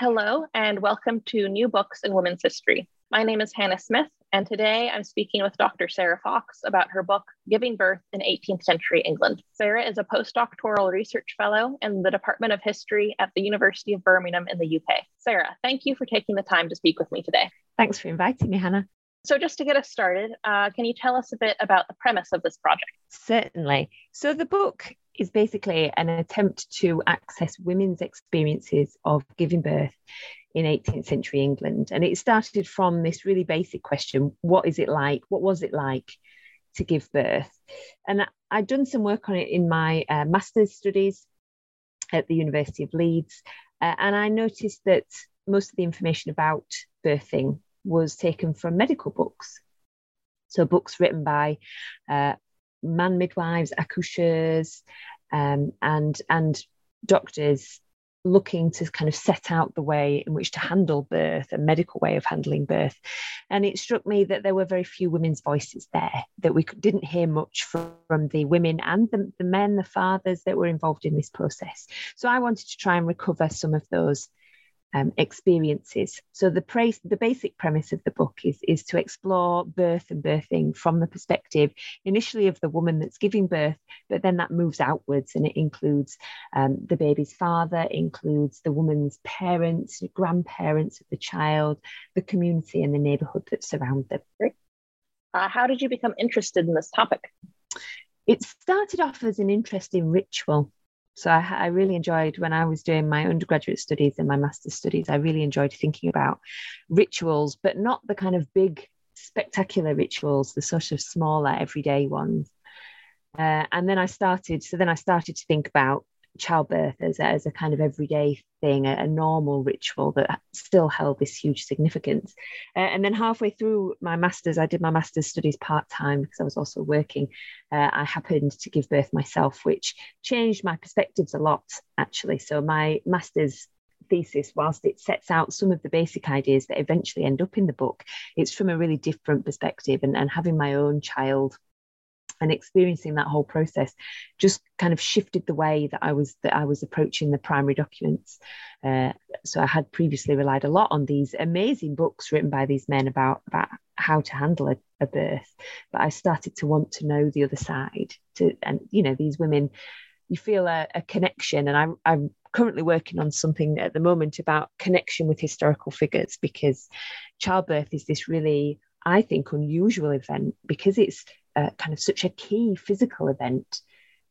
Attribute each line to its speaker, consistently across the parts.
Speaker 1: Hello, and welcome to New Books in Women's History. My name is Hannah Smith, and today I'm speaking with Dr. Sarah Fox about her book, Giving Birth in 18th Century England. Sarah is a postdoctoral research fellow in the Department of History at the University of Birmingham in the UK. Sarah, thank you for taking the time to speak with me today.
Speaker 2: Thanks for inviting me, Hannah.
Speaker 1: So, just to get us started, uh, can you tell us a bit about the premise of this project?
Speaker 2: Certainly. So, the book is basically an attempt to access women's experiences of giving birth in 18th century England. And it started from this really basic question what is it like? What was it like to give birth? And I'd done some work on it in my uh, master's studies at the University of Leeds. Uh, and I noticed that most of the information about birthing was taken from medical books. So, books written by uh, man midwives, accoucheurs, um, and and doctors looking to kind of set out the way in which to handle birth, a medical way of handling birth. And it struck me that there were very few women's voices there, that we didn't hear much from, from the women and the, the men, the fathers that were involved in this process. So I wanted to try and recover some of those um, experiences. So the praise, the basic premise of the book is is to explore birth and birthing from the perspective initially of the woman that's giving birth, but then that moves outwards and it includes um, the baby's father, includes the woman's parents, grandparents of the child, the community, and the neighbourhood that surround them.
Speaker 1: Uh, how did you become interested in this topic?
Speaker 2: It started off as an interest in ritual. So I, I, really enjoyed when I was doing my undergraduate studies and my master's studies, I really enjoyed thinking about rituals, but not the kind of big, spectacular rituals, the sort of smaller, everyday ones. Uh, and then I started, so then I started to think about childbirth as a, as a kind of everyday thing, a, a normal ritual that still held this huge significance. Uh, and then halfway through my master's, I did my master's studies part time because I was also working. Uh, I happened to give birth myself, which changed my perspectives a lot, actually. So my master's thesis, whilst it sets out some of the basic ideas that eventually end up in the book, it's from a really different perspective. And, and having my own child and experiencing that whole process just kind of shifted the way that I was that I was approaching the primary documents. Uh, so I had previously relied a lot on these amazing books written by these men about about how to handle a, a birth, but I started to want to know the other side. To and you know these women, you feel a, a connection, and I, I'm currently working on something at the moment about connection with historical figures because childbirth is this really I think unusual event because it's uh, kind of such a key physical event,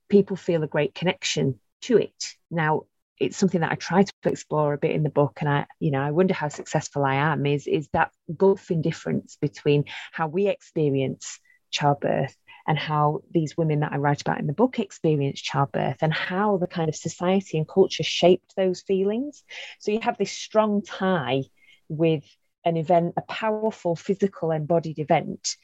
Speaker 2: people feel a great connection to it. Now, it's something that I try to explore a bit in the book, and I, you know, I wonder how successful I am. Is is that gulfing difference between how we experience childbirth and how these women that I write about in the book experience childbirth and how the kind of society and culture shaped those feelings. So you have this strong tie with an event, a powerful physical embodied event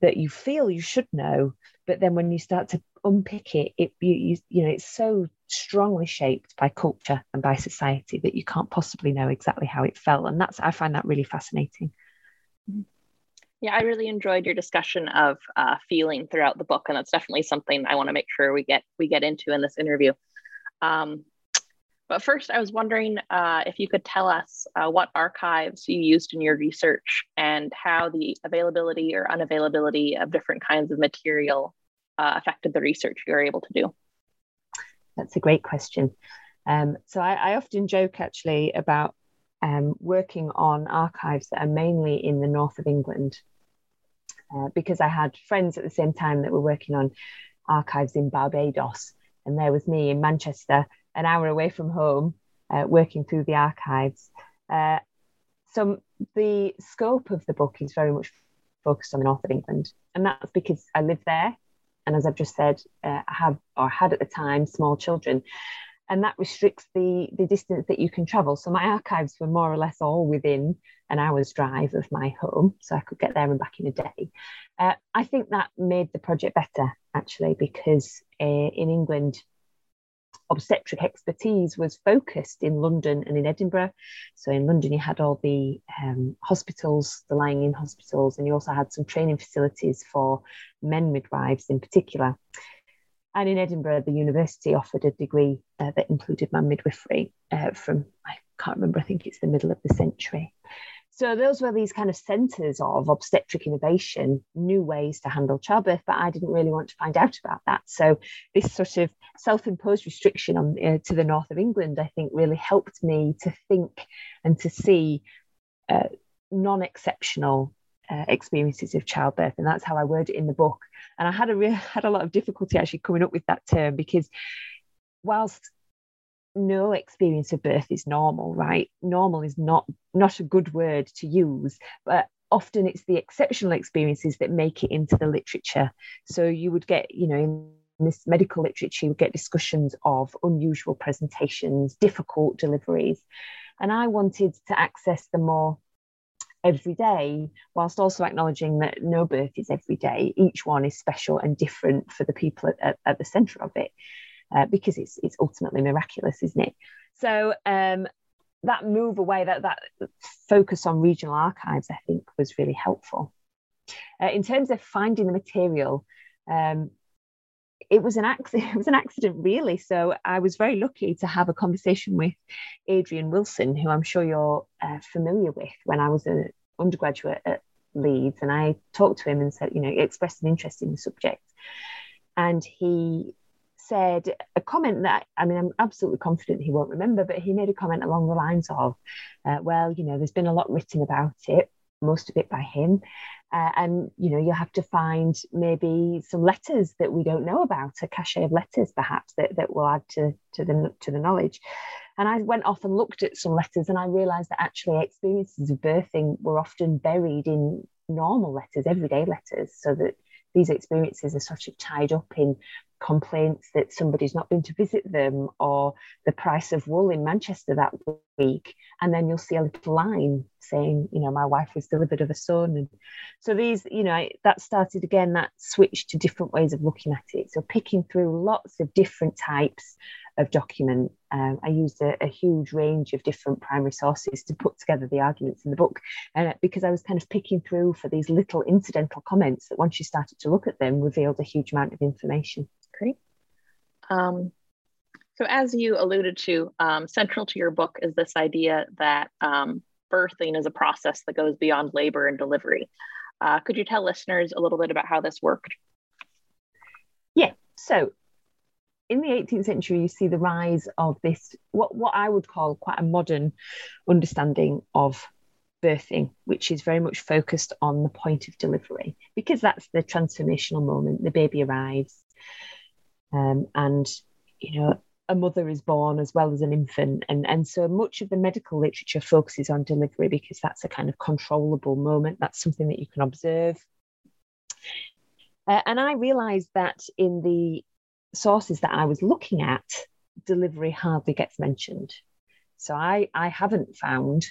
Speaker 2: that you feel you should know, but then when you start to unpick it, it you, you, you know it's so strongly shaped by culture and by society that you can't possibly know exactly how it felt, and that's I find that really fascinating.
Speaker 1: Yeah, I really enjoyed your discussion of uh, feeling throughout the book, and that's definitely something I want to make sure we get we get into in this interview. Um, but first, I was wondering uh, if you could tell us uh, what archives you used in your research and how the availability or unavailability of different kinds of material uh, affected the research you were able to do.
Speaker 2: That's a great question. Um, so I, I, often joke actually about um, working on archives that are mainly in the north of England uh, because I had friends at the same time that were working on archives in Barbados. And there was me in Manchester an hour away from home, uh, working through the archives. Uh, so the scope of the book is very much focused on the north of England, and that's because I live there, and as I've just said, uh, I have or had at the time small children, and that restricts the the distance that you can travel. So my archives were more or less all within an hour's drive of my home, so I could get there and back in a day. Uh, I think that made the project better actually because uh, in England obstetric expertise was focused in London and in Edinburgh. So in London, you had all the um, hospitals, the lying in hospitals, and you also had some training facilities for men midwives in particular. And in Edinburgh, the university offered a degree uh, that included man midwifery uh, from, I can't remember, I think it's the middle of the century. So those were these kind of centres of obstetric innovation, new ways to handle childbirth, but I didn't really want to find out about that. So this sort of self-imposed restriction on uh, to the north of England, I think, really helped me to think and to see uh, non-exceptional uh, experiences of childbirth, and that's how I word it in the book. And I had a had a lot of difficulty actually coming up with that term because whilst no experience of birth is normal right? Normal is not not a good word to use but often it's the exceptional experiences that make it into the literature. So you would get you know in this medical literature you would get discussions of unusual presentations difficult deliveries. And i wanted to access the more every day whilst also acknowledging that no birth is every day. Each one is special and different for the people at, at, at the center of it uh, because it's it's ultimately miraculous, isn't it? So um, that move away, that that focus on regional archives, I think, was really helpful. Uh, in terms of finding the material, um, it was an accident. It was an accident, really. So I was very lucky to have a conversation with Adrian Wilson, who I'm sure you're uh, familiar with. When I was an undergraduate at Leeds, and I talked to him and said, you know, expressed an interest in the subject, and he said a comment that I mean, I'm absolutely confident he won't remember, but he made a comment along the lines of, uh, well, you know, there's been a lot written about it, most of it by him. Uh, and you know you'll have to find maybe some letters that we don't know about a cache of letters perhaps that, that will add to, to the to the knowledge and i went off and looked at some letters and i realized that actually experiences of birthing were often buried in normal letters everyday letters so that these experiences are sort of tied up in complaints that somebody's not been to visit them or the price of wool in Manchester that week. And then you'll see a little line saying, you know, my wife was delivered of a son. And so these, you know, that started again, that switch to different ways of looking at it. So picking through lots of different types of document. Um, I used a, a, huge range of different primary sources to put together the arguments in the book, uh, because I was kind of picking through for these little incidental comments that once you started to look at them revealed a huge amount of information.
Speaker 1: Great. Um, so, as you alluded to, um, central to your book is this idea that um, birthing is a process that goes beyond labor and delivery. Uh, could you tell listeners a little bit about how this worked?
Speaker 2: Yeah. So, in the 18th century, you see the rise of this, what, what I would call quite a modern understanding of birthing, which is very much focused on the point of delivery, because that's the transformational moment. The baby arrives, um, and you know a mother is born as well as an infant and and so much of the medical literature focuses on delivery because that's a kind of controllable moment that's something that you can observe uh, and i realized that in the sources that i was looking at delivery hardly gets mentioned so i i haven't found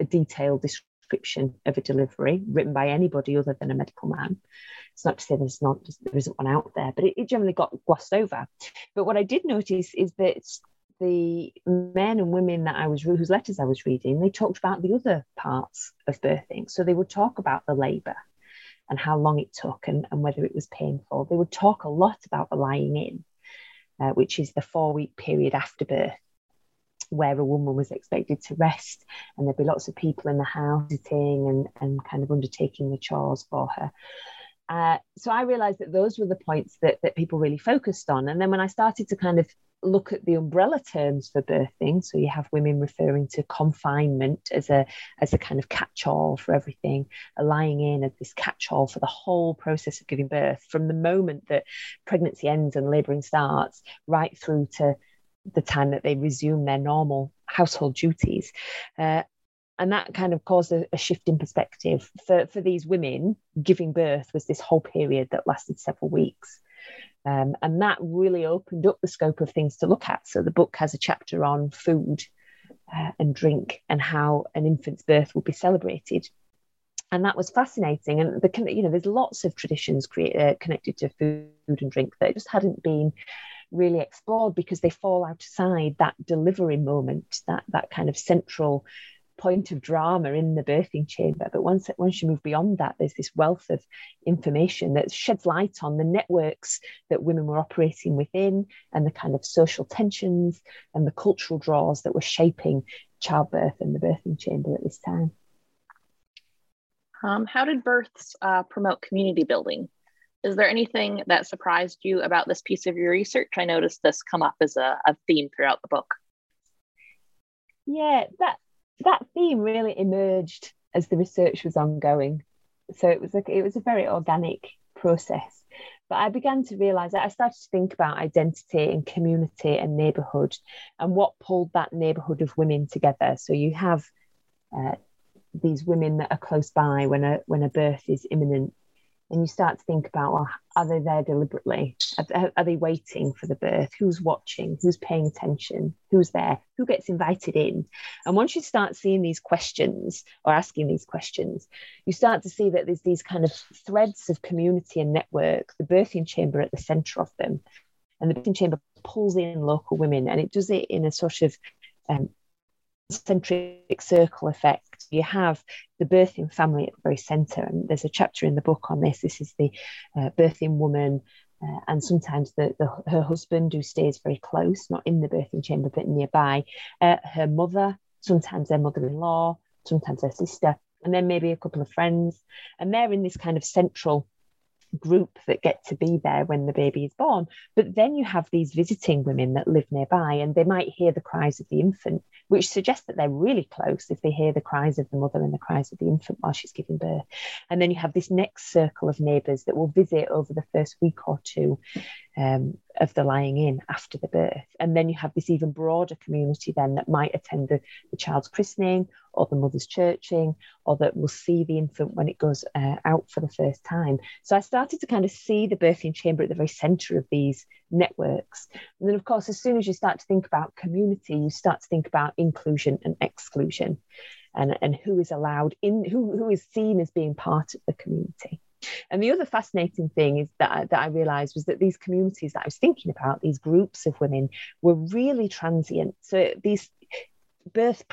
Speaker 2: a detailed description of a delivery written by anybody other than a medical man. It's not to say there's not there isn't one out there, but it, it generally got glossed over. But what I did notice is that the men and women that I was whose letters I was reading, they talked about the other parts of birthing. So they would talk about the labour and how long it took and, and whether it was painful. They would talk a lot about the lying in, uh, which is the four week period after birth where a woman was expected to rest and there'd be lots of people in the house sitting and, and kind of undertaking the chores for her. Uh, so I realized that those were the points that, that people really focused on. And then when I started to kind of look at the umbrella terms for birthing, so you have women referring to confinement as a as a kind of catch-all for everything, a lying in as this catch-all for the whole process of giving birth, from the moment that pregnancy ends and labouring starts, right through to the time that they resume their normal household duties. Uh, and that kind of caused a, a, shift in perspective. For, for these women giving birth was this whole period that lasted several weeks. Um, and that really opened up the scope of things to look at. So the book has a chapter on food uh, and drink and how an infant's birth will be celebrated. And that was fascinating. And the you know there's lots of traditions create, uh, connected to food and drink that just hadn't been really explored because they fall outside that delivery moment, that that kind of central point of drama in the birthing chamber. But once once you move beyond that, there's this wealth of information that sheds light on the networks that women were operating within and the kind of social tensions and the cultural draws that were shaping childbirth and the birthing chamber at this time.
Speaker 1: Um, how did births uh, promote community building? Is there anything that surprised you about this piece of your research? I noticed this come up as a, a theme throughout the book.
Speaker 2: Yeah, that that theme really emerged as the research was ongoing. So it was like it was a very organic process. But I began to realize that I started to think about identity and community and neighborhood and what pulled that neighborhood of women together. So you have uh, these women that are close by when a when a birth is imminent and you start to think about well are they there deliberately? Are, are, they waiting for the birth? Who's watching? Who's paying attention? Who's there? Who gets invited in? And once you start seeing these questions or asking these questions you start to see that there's these kind of threads of community and network the birthing chamber at the center of them. And the birthing chamber pulls in local women and it does it in a sort of um, centric circle effect. You have the birthing family at the very centre, and there's a chapter in the book on this. This is the uh, birthing woman. Uh, and sometimes the, the, her husband who stays very close, not in the birthing chamber but nearby, uh, her mother, sometimes their mother-in-law, sometimes their sister, and then maybe a couple of friends, and they're in this kind of central group that get to be there when the baby is born. But then you have these visiting women that live nearby and they might hear the cries of the infant, which suggests that they're really close if they hear the cries of the mother and the cries of the infant while she's giving birth. And then you have this next circle of neighbours that will visit over the first week or two um, of the lying in after the birth. And then you have this even broader community then that might attend the, the child's christening or the mother's churching or that will see the infant when it goes uh, out for the first time. So I started to kind of see the birthing chamber at the very centre of these networks. And then, of course, as soon as you start to think about community, you start to think about inclusion and exclusion. And, and who is allowed in who, who is seen as being part of the community and the other fascinating thing is that I, that I realized was that these communities that I was thinking about, these groups of women, were really transient. So these birth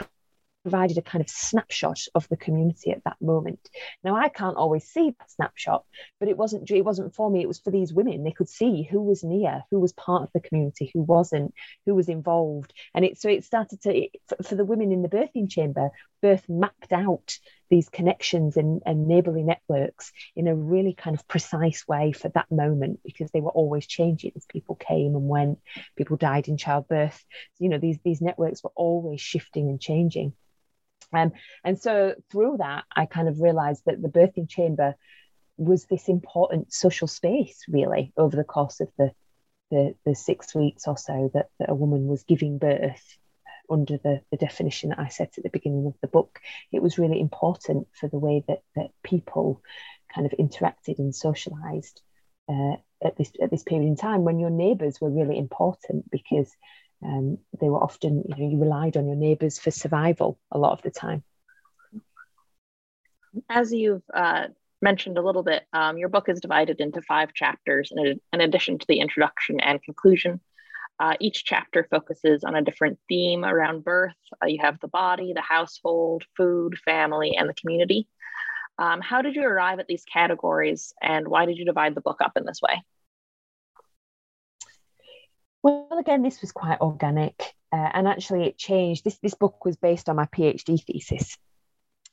Speaker 2: provided a kind of snapshot of the community at that moment. Now I can't always see that snapshot, but it wasn't it wasn't for me. It was for these women. They could see who was near, who was part of the community, who wasn't, who was involved, and it so it started to for, for the women in the birthing chamber. Birth mapped out these connections and, and neighborly networks in a really kind of precise way for that moment because they were always changing as people came and went people died in childbirth. You know these these networks were always shifting and changing. Um, and so through that, I kind of realized that the birthing chamber was this important social space, really, over the course of the, the, the six weeks or so that, that a woman was giving birth under the, the definition that I set at the beginning of the book. It was really important for the way that, that people kind of interacted and socialized uh, at this at this period in time when your neighbors were really important because um, they were often, you know, you relied on your neighbours for survival a lot of the time.
Speaker 1: As you've uh, mentioned a little bit, um, your book is divided into five chapters in, in addition to the introduction and conclusion. Uh, each chapter focuses on a different theme around birth. Uh, you have the body, the household, food, family, and the community. Um, how did you arrive at these categories and why did you divide the book up in this way?
Speaker 2: Well, again, this was quite organic. Uh, and actually, it changed. This, this book was based on my PhD thesis.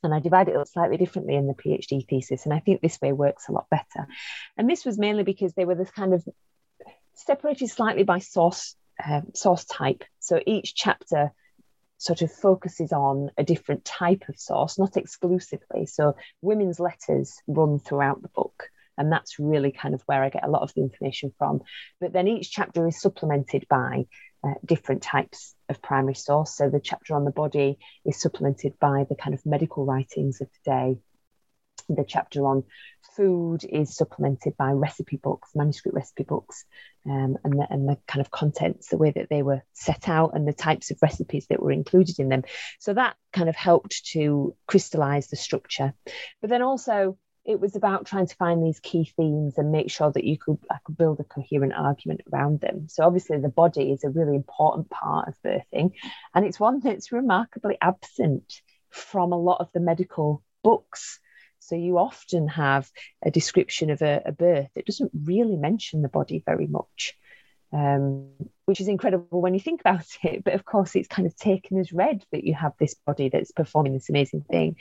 Speaker 2: And I divided it up slightly differently in the PhD thesis. And I think this way works a lot better. And this was mainly because they were this kind of separated slightly by source uh, source type. So each chapter sort of focuses on a different type of source, not exclusively. So women's letters run throughout the book. And that's really kind of where I get a lot of the information from. But then each chapter is supplemented by uh, different types of primary source. So the chapter on the body is supplemented by the kind of medical writings of the day the chapter on food is supplemented by recipe books, manuscript recipe books, um, and, the, and the kind of contents, the way that they were set out, and the types of recipes that were included in them. So that kind of helped to crystallize the structure. But then also, it was about trying to find these key themes and make sure that you could, I could build a coherent argument around them. So obviously the body is a really important part of birthing and it's one that's remarkably absent from a lot of the medical books. So you often have a description of a, a birth that doesn't really mention the body very much, um, which is incredible when you think about it. But of course, it's kind of taken as read that you have this body that's performing this amazing thing.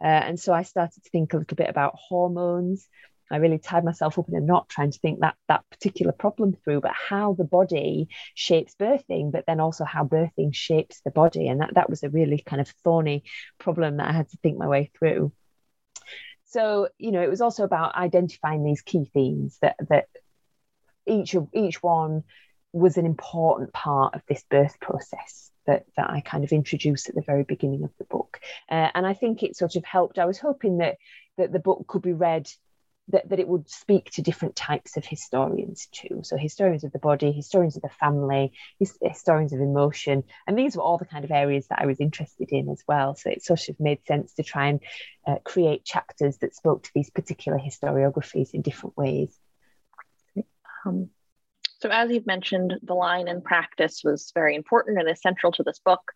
Speaker 2: Uh, and so I started to think a little bit about hormones. I really tied myself up in a knot trying to think that that particular problem through, but how the body shapes birthing, but then also how birthing shapes the body. And that, that was a really kind of thorny problem that I had to think my way through. So, you know, it was also about identifying these key themes that that each of each one was an important part of this birth process that, that I kind of introduced at the very beginning of the book. Uh, and I think it sort of helped. I was hoping that that the book could be read that, that it would speak to different types of historians too. So historians of the body, historians of the family, his, historians of emotion, and these were all the kind of areas that I was interested in as well. So it sort of made sense to try and uh, create chapters that spoke to these particular historiographies in different ways.
Speaker 1: Um, so as you've mentioned, the line in practice was very important and is central to this book.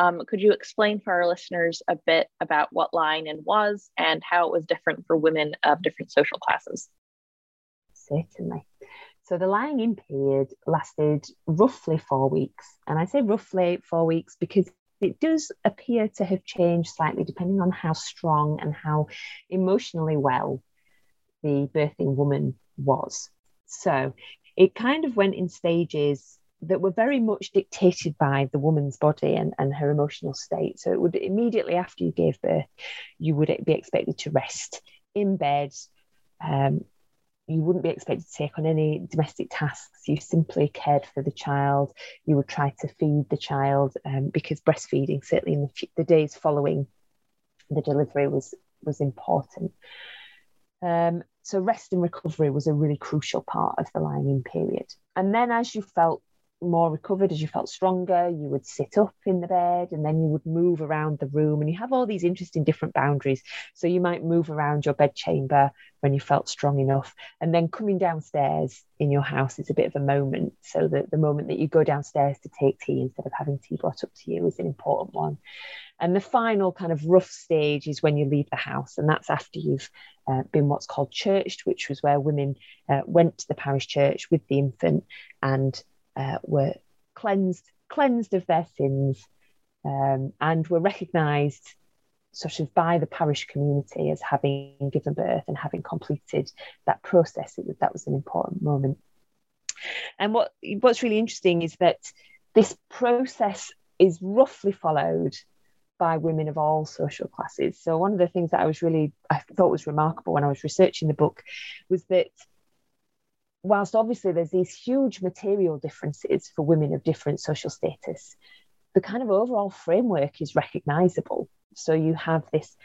Speaker 1: Um, could you explain for our listeners a bit about what lying in was and how it was different for women of different social classes?
Speaker 2: Certainly. So the lying in period lasted roughly four weeks. And I say roughly four weeks because it does appear to have changed slightly depending on how strong and how emotionally well the birthing woman was. So it kind of went in stages that were very much dictated by the woman's body and, and her emotional state. So it would immediately after you gave birth, you would be expected to rest in bed. Um, you wouldn't be expected to take on any domestic tasks. You simply cared for the child. You would try to feed the child um, because breastfeeding, certainly in the, the, days following the delivery, was was important. Um, so rest and recovery was a really crucial part of the lying in period. And then as you felt more recovered, as you felt stronger, you would sit up in the bed and then you would move around the room. And you have all these interesting different boundaries. So you might move around your bed chamber when you felt strong enough. And then coming downstairs in your house is a bit of a moment. So that the moment that you go downstairs to take tea instead of having tea brought up to you is an important one. And the final kind of rough stage is when you leave the house, and that's after you've uh, been what's called churched, which was where women uh, went to the parish church with the infant and uh, were cleansed cleansed of their sins um, and were recognised sort of by the parish community as having given birth and having completed that process. It that was an important moment. And what what's really interesting is that this process is roughly followed by women of all social classes. So one of the things that I was really I thought was remarkable when I was researching the book was that whilst obviously there's these huge material differences for women of different social status, the kind of overall framework is recognizable. So you have this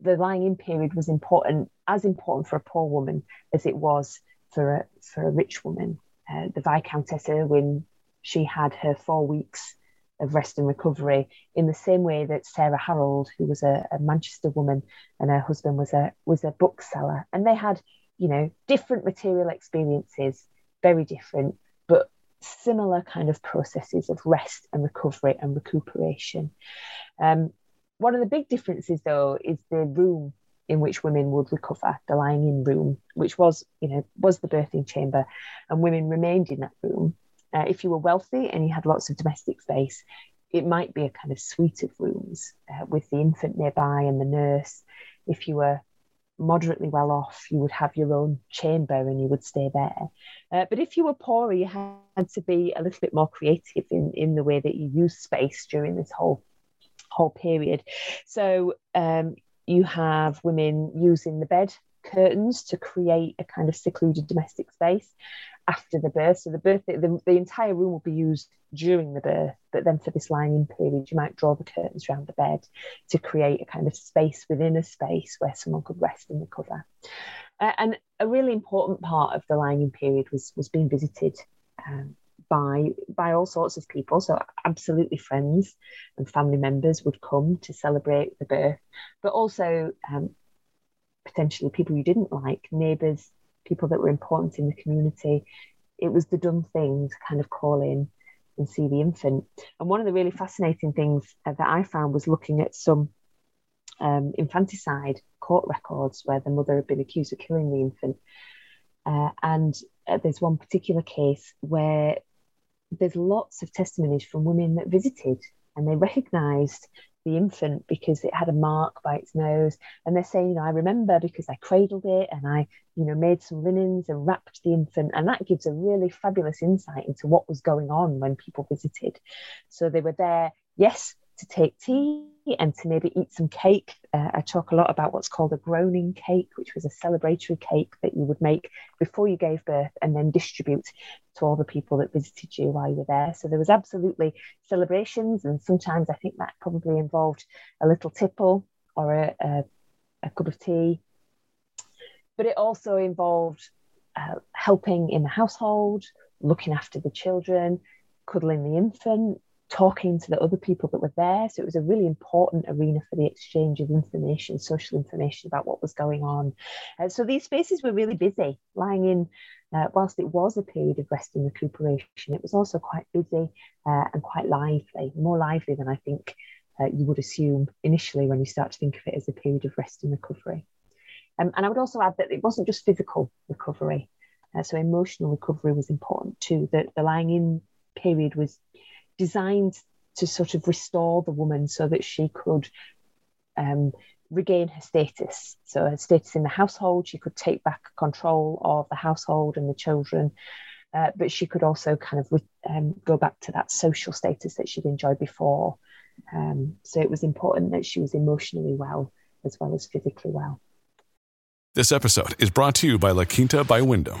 Speaker 2: the lying in period was important, as important for a poor woman as it was for a for a rich woman. Uh, the Viscountess Irwin, she had her four weeks of rest and recovery in the same way that Sarah Harrold, who was a, a Manchester woman and her husband was a was a bookseller, and they had, you know, different material experiences, very different, but similar kind of processes of rest and recovery and recuperation. Um, one of the big differences, though, is the room in which women would recover, the lying in room, which was, you know, was the birthing chamber, and women remained in that room. Uh, if you were wealthy and you had lots of domestic space, it might be a kind of suite of rooms uh, with the infant nearby and the nurse. If you were moderately well off, you would have your own chamber and you would stay there. Uh, but if you were poorer, you had to be a little bit more creative in, in the way that you use space during this whole whole period. So um, you have women using the bed curtains to create a kind of secluded domestic space after the birth. So the birth, the, the entire room will be used during the birth, but then for this lying in period, you might draw the curtains around the bed to create a kind of space within a space where someone could rest and recover. Uh, and a really important part of the lying in period was was being visited um, by by all sorts of people. So absolutely friends and family members would come to celebrate the birth, but also um, potentially people you didn't like, neighbours, people that were important in the community. It was the done thing to kind of call in and see the infant. And one of the really fascinating things that I found was looking at some um, infanticide court records where the mother had been accused of killing the infant. Uh, and uh, there's one particular case where there's lots of testimonies from women that visited and they recognized the infant because it had a mark by its nose. And they're saying, you know, I remember because I cradled it and I, you know, made some linens and wrapped the infant. And that gives a really fabulous insight into what was going on when people visited. So they were there, yes, to take tea and to maybe eat some cake. Uh, I talk a lot about what's called a groaning cake, which was a celebratory cake that you would make before you gave birth and then distribute to all the people that visited you while you were there. So there was absolutely celebrations, and sometimes I think that probably involved a little tipple or a, a, a cup of tea. But it also involved uh, helping in the household, looking after the children, cuddling the infant, talking to the other people that were there. So it was a really important arena for the exchange of information, social information about what was going on. Uh, so these spaces were really busy, lying in. Uh, whilst it was a period of rest and recuperation, it was also quite busy uh, and quite lively, more lively than I think uh, you would assume initially when you start to think of it as a period of rest and recovery. Um, and I would also add that it wasn't just physical recovery, uh, so emotional recovery was important too. The lying in period was designed to sort of restore the woman so that she could um, regain her status. So her status in the household, she could take back control of the household and the children, uh, but she could also kind of um, go back to that social status that she'd enjoyed before. Um, so it was important that she was emotionally well as well as physically well.
Speaker 3: This episode is brought to you by La Quinta by Wyndham.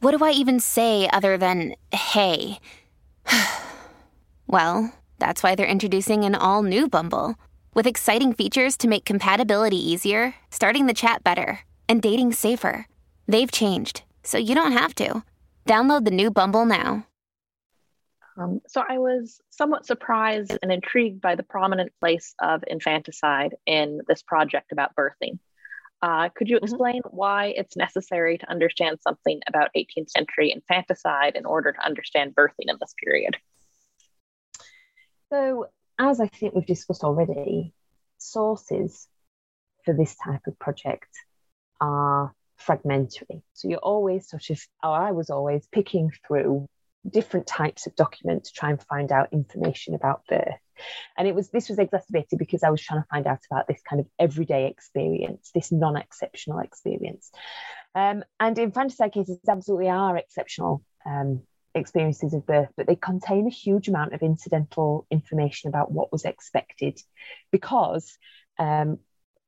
Speaker 4: what do I even say other than hey? well, that's why they're introducing an all new Bumble with exciting features to make compatibility easier, starting the chat better, and dating safer. They've changed, so you don't have to. Download the new Bumble now.
Speaker 1: Um, so I was somewhat surprised and intrigued by the prominent place of infanticide in this project about birthing. Uh, could you mm-hmm. explain mm-hmm. why it's necessary to understand something about 18th century infanticide in order to understand birthing in this period?
Speaker 2: So, as I think we've discussed already, sources for this type of project are fragmentary. So, you're always sort of, or I was always picking through different types of documents to try and find out information about birth. And it was this was exacerbated because I was trying to find out about this kind of everyday experience, this non-exceptional experience. Um, and infanticide cases absolutely are exceptional um, experiences of birth, but they contain a huge amount of incidental information about what was expected because um,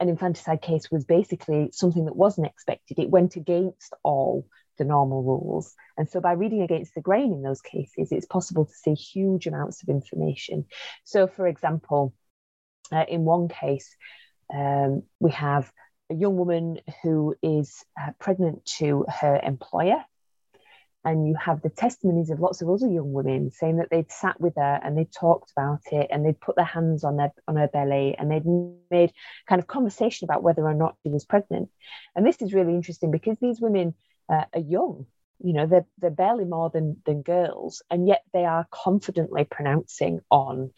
Speaker 2: an infanticide case was basically something that wasn't expected. It went against all the normal rules. And so by reading against the grain in those cases, it's possible to see huge amounts of information. So, for example, uh, in one case, um, we have a young woman who is uh, pregnant to her employer and you have the testimonies of lots of other young women saying that they'd sat with her and they'd talked about it and they'd put their hands on their on her belly and they'd made kind of conversation about whether or not she was pregnant and this is really interesting because these women uh, are young. You know they're, they're barely more than than girls and yet they are confidently pronouncing on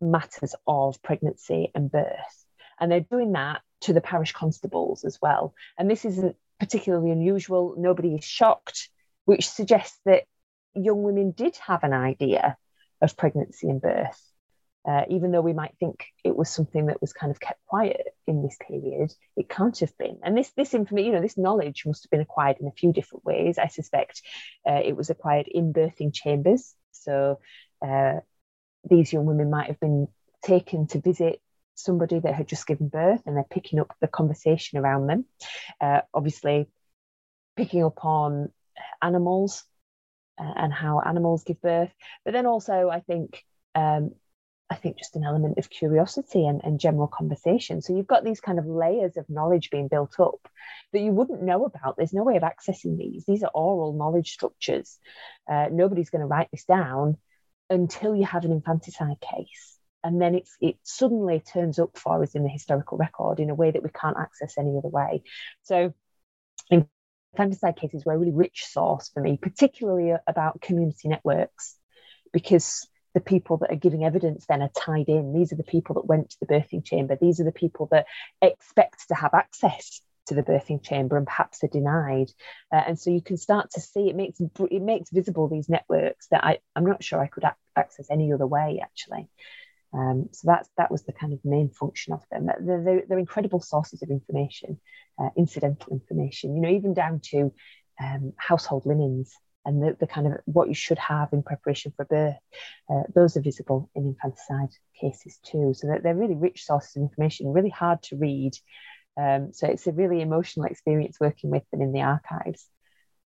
Speaker 2: matters of pregnancy and birth. And they're doing that to the parish constables as well. And this isn't particularly unusual. Nobody is shocked which suggests that young women did have an idea of pregnancy and birth. Uh, even though we might think it was something that was kind of kept quiet in this period, it can't have been. And this this information, you know, this knowledge must have been acquired in a few different ways. I suspect uh, it was acquired in birthing chambers. So uh, these young women might have been taken to visit somebody that had just given birth, and they're picking up the conversation around them. Uh, obviously, picking up on animals uh, and how animals give birth. But then also, I think, um, I think just an element of curiosity and, and general conversation. So you've got these kind of layers of knowledge being built up that you wouldn't know about. There's no way of accessing these. These are oral knowledge structures. Uh, nobody's going to write this down until you have an infanticide case and then it's it suddenly turns up for us in the historical record in a way that we can't access any other way so in infanticide cases were a really rich source for me, particularly about community networks, because the people that are giving evidence then are tied in. These are the people that went to the birthing chamber. These are the people that expect to have access to the birthing chamber and perhaps are denied. Uh, and so you can start to see it makes it makes visible these networks that I, I'm not sure I could a- access any other way actually. Um, so that's that was the kind of main function of them. They're, they're, they're incredible sources of information, uh, incidental information. You know, even down to um, household linens and the, the, kind of what you should have in preparation for birth. Uh, those are visible in infanticide cases too. So they're, they're really rich sources of information, really hard to read. Um, so it's a really emotional experience working with them in the archives,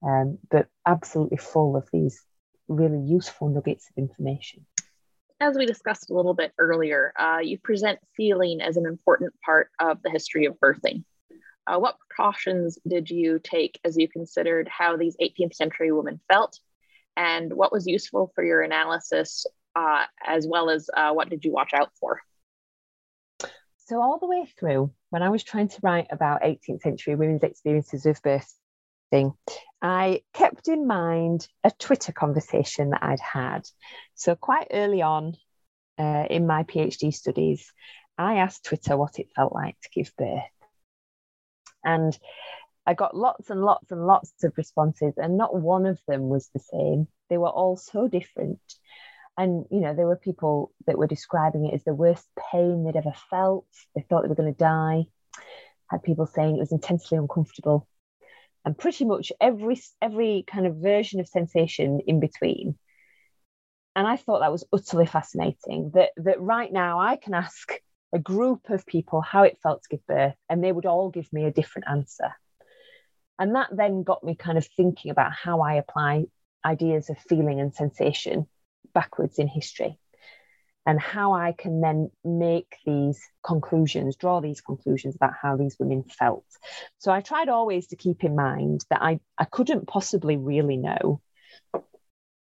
Speaker 2: um, but absolutely full of these really useful nuggets of information
Speaker 1: as we discussed a little bit earlier, uh, you present feeling as an important part of the history of birthing. Uh, what precautions did you take as you considered how these 18th century women felt? And what was useful for your analysis, uh, as well as uh, what did you watch out for?
Speaker 2: So, all the way through, when I was trying to write about 18th century women's experiences of birthing, I kept in mind a Twitter conversation that I'd had. So, quite early on uh, in my PhD studies, I asked Twitter what it felt like to give birth. And I got lots and lots and lots of responses, and not one of them was the same. They were all so different. And, you know, there were people that were describing it as the worst pain they'd ever felt. They thought they were going to die. Had people saying it was intensely uncomfortable and pretty much every every kind of version of sensation in between and i thought that was utterly fascinating that that right now i can ask a group of people how it felt to give birth and they would all give me a different answer and that then got me kind of thinking about how i apply ideas of feeling and sensation backwards in history and how I can then make these conclusions, draw these conclusions about how these women felt. So I tried always to keep in mind that I, I couldn't possibly really know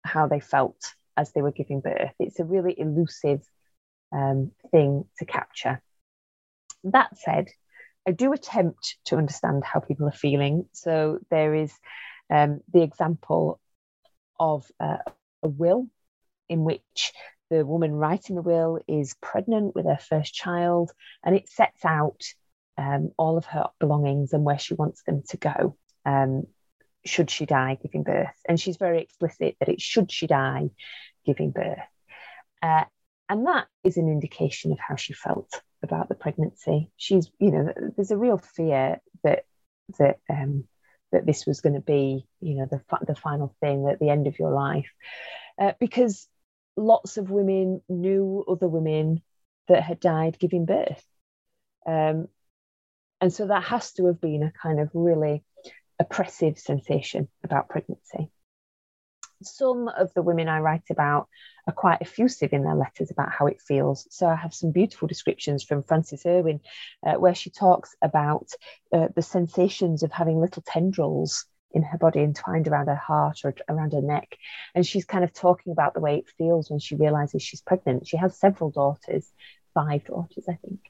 Speaker 2: how they felt as they were giving birth. It's a really elusive um, thing to capture. That said, I do attempt to understand how people are feeling. So there is um, the example of uh, a will in which the woman writing the will is pregnant with her first child, and it sets out um, all of her belongings and where she wants them to go. Um, should she die giving birth? And she's very explicit that it should she die giving birth. Uh, and that is an indication of how she felt about the pregnancy. She's, you know, there's a real fear that that um, that this was going to be, you know, the the final thing at the end of your life, uh, because lots of women knew other women that had died giving birth, um, and so that has to have been a kind of really oppressive sensation about pregnancy. Some of the women I write about are quite effusive in their letters about how it feels. So I have some beautiful descriptions from Frances Irwin, uh, where she talks about uh, the sensations of having little tendrils in her body entwined around her heart or around her neck. And she's kind of talking about the way it feels when she realizes she's pregnant. She has several daughters, five daughters, I think.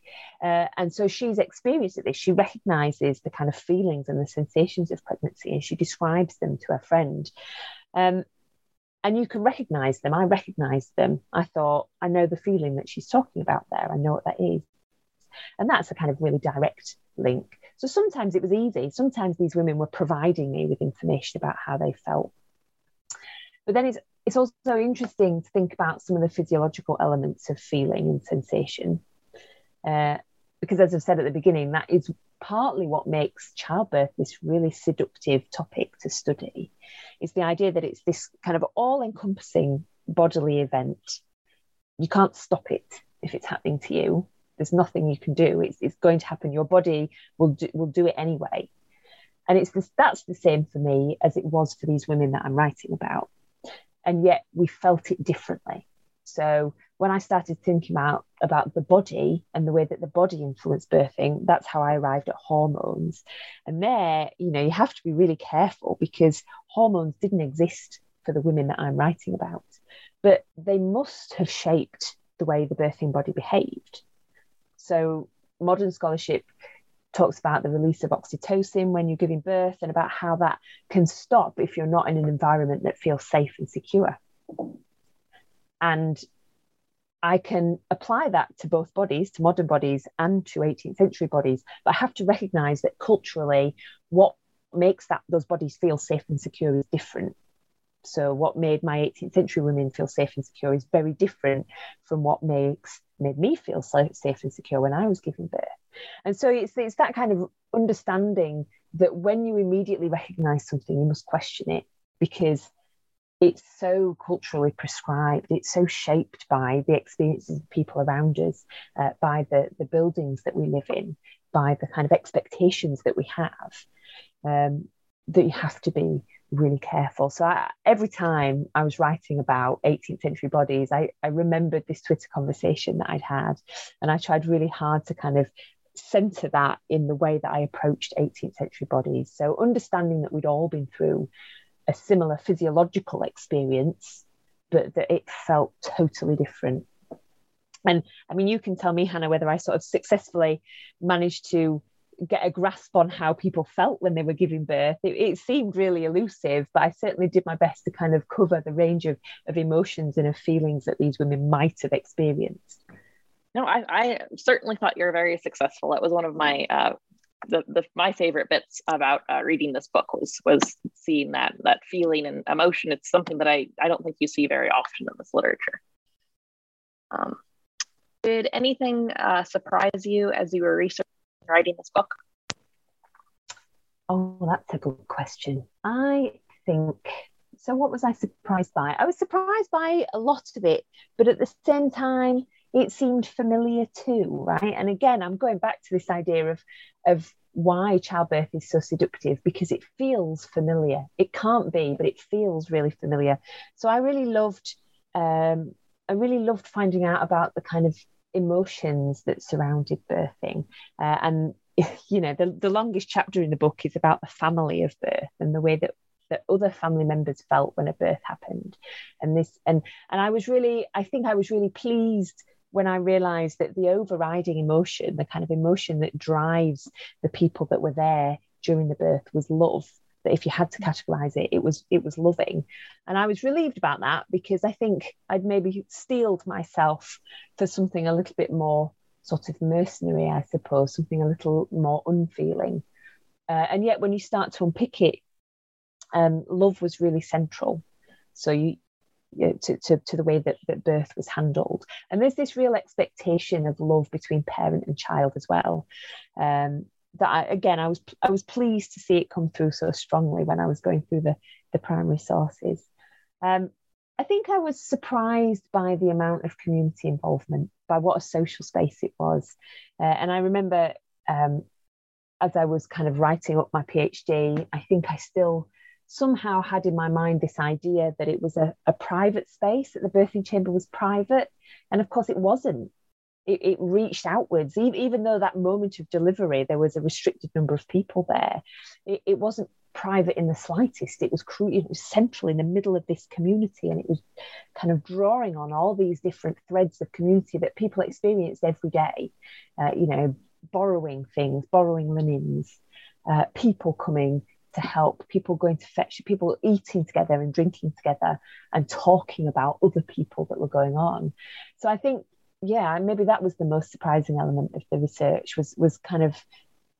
Speaker 2: Uh, and so she's experienced this. She recognizes the kind of feelings and the sensations of pregnancy and she describes them to her friend. Um, and you can recognize them. I recognized them. I thought, I know the feeling that she's talking about there. I know what that is. And that's a kind of really direct link. So sometimes it was easy. Sometimes these women were providing me with information about how they felt. But then it's it's also interesting to think about some of the physiological elements of feeling and sensation. Uh, because as I've said at the beginning, that is partly what makes childbirth this really seductive topic to study is the idea that it's this kind of all-encompassing bodily event. You can't stop it if it's happening to you. There's nothing you can do. It's, it's going to happen. Your body will do, will do it anyway. And it's this that's the same for me as it was for these women that i'm writing about. And yet we felt it differently. So when I started thinking about about the body and the way that the body influenced birthing, that's how I arrived at hormones. And there, you know, you have to be really careful because hormones didn't exist for the women that I'm writing about, but they must have shaped the way the birthing body behaved. So modern scholarship talks about the release of oxytocin when you're giving birth and about how that can stop if you're not in an environment that feels safe and secure. And I can apply that to both bodies, to modern bodies and to 18th century bodies, but I have to recognize that culturally, what makes that those bodies feel safe and secure is different. So, what made my 18th century women feel safe and secure is very different from what makes made me feel safe and secure when I was giving birth. And so, it's it's that kind of understanding that when you immediately recognize something, you must question it because it's so culturally prescribed it's so shaped by the experiences of people around us uh, by the the buildings that we live in by the kind of expectations that we have um, that you have to be really careful. So I, every time i was writing about 18th century bodies I, I remembered this twitter conversation that i'd had and i tried really hard to kind of center that in the way that i approached 18th century bodies. So understanding that we'd all been through a similar physiological experience, but that it felt totally different. And I mean, you can tell me, Hannah, whether I sort of successfully managed to get a grasp on how people felt when they were giving birth. It, it, seemed really elusive, but I certainly did my best to kind of cover the range of, of emotions and of feelings that these women might have experienced.
Speaker 1: No, I, I certainly thought you were very successful. That was one of my uh, the, the my favorite bits about uh, reading this book was was seeing that that feeling and emotion. It's something that I I don't think you see very often in this literature. Um, did anything uh, surprise you as you were researching writing this book?
Speaker 2: Oh, that's a good question. I think so. What was I surprised by? I was surprised by a lot of it, but at the same time, it seemed familiar too, right? And again, I'm going back to this idea of of why childbirth is so seductive because it feels familiar. It can't be, but it feels really familiar. So I really loved um, I really loved finding out about the kind of emotions that surrounded birthing. Uh, and you know, the, the longest chapter in the book is about the family of birth and the way that that other family members felt when a birth happened and this and and i was really i think i was really pleased when I realized that the overriding emotion, the kind of emotion that drives the people that were there during the birth was love. That if you had to categorize it, it was it was loving. And I was relieved about that because I think I'd maybe steeled myself for something a little bit more sort of mercenary, I suppose, something a little more unfeeling. Uh, and yet when you start to unpick it, um, love was really central. So you to, to, to the way that, that birth was handled. And there's this real expectation of love between parent and child as well. Um, that I, again I was I was pleased to see it come through so strongly when I was going through the the primary sources. Um, I think I was surprised by the amount of community involvement, by what a social space it was, uh, and I remember um, as I was kind of writing up my PhD, I think I still somehow had in my mind this idea that it was a, a private space, that the birthing chamber was private. And of course, it wasn't. It, it, reached outwards, even, even though that moment of delivery, there was a restricted number of people there. It, it wasn't private in the slightest. It was, cru- it was central in the middle of this community, and it was kind of drawing on all these different threads of community that people experienced every day. Uh, you know, borrowing things, borrowing linens, uh, people coming to help, people going to fetch, people eating together and drinking together and talking about other people that were going on. So I think, yeah, maybe that was the most surprising element of the research was was kind of.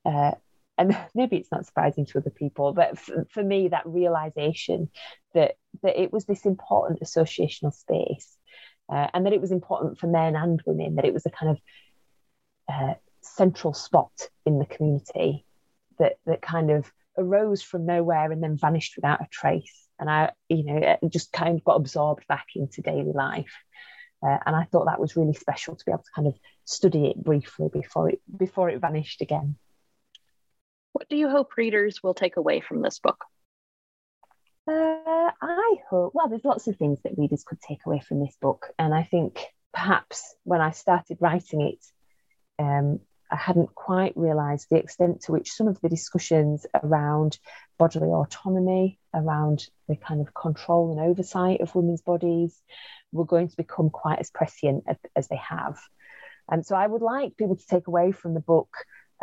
Speaker 2: Uh, and maybe it's not surprising to other people, but for, for me, that realization that that it was this important associational space, uh, and that it was important for men and women, that it was a kind of uh, central spot in the community that that kind of arose from nowhere and then vanished without a trace. And I, you know, just kind of got absorbed back into daily life. Uh, and I thought that was really special to be able to kind of study it briefly before it before it vanished again.
Speaker 1: What do you hope readers will take away from this book?
Speaker 2: Uh, I hope. Well, there's lots of things that readers could take away from this book, and I think perhaps when I started writing it, um, I hadn't quite realised the extent to which some of the discussions around bodily autonomy, around the kind of control and oversight of women's bodies, were going to become quite as prescient as, as they have. And so I would like people to take away from the book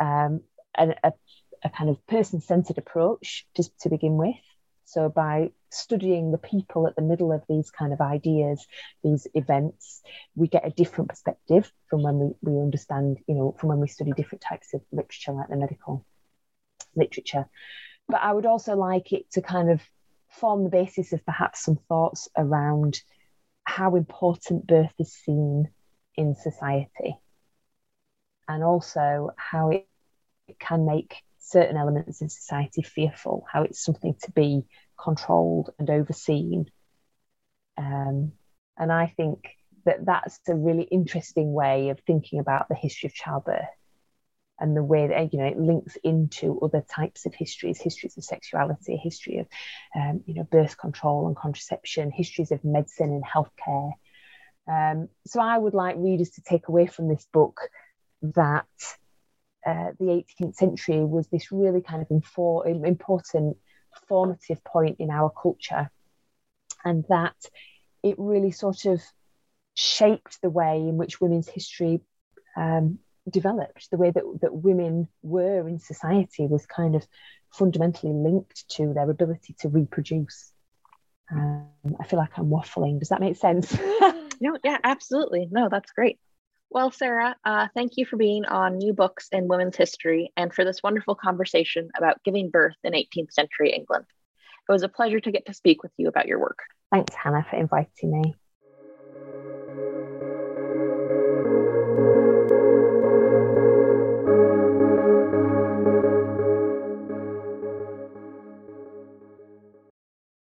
Speaker 2: um, a, a, a kind of person centered approach to, to begin with. So by studying the people at the middle of these kind of ideas, these events, we get a different perspective from when we, we understand, you know, from when we study different types of literature like the medical literature. But I would also like it to kind of form the basis of perhaps some thoughts around how important birth is seen in society and also how it, it can make certain elements in society fearful, how it's something to be controlled and overseen. Um, and I think that that's a really interesting way of thinking about the history of childbirth and the way that you know it links into other types of histories histories of sexuality history of um, you know birth control and contraception histories of medicine and healthcare um, so i would like readers to take away from this book that uh, the 18th century was this really kind of infor- important formative point in our culture, and that it really sort of shaped the way in which women's history um, developed. The way that, that women were in society was kind of fundamentally linked to their ability to reproduce. Um, I feel like I'm waffling. Does that make sense?
Speaker 1: no, yeah, absolutely. No, that's great. Well, Sarah, uh, thank you for being on New Books in Women's History and for this wonderful conversation about giving birth in 18th century England. It was a pleasure to get to speak with you about your work.
Speaker 2: Thanks, Hannah, for inviting me.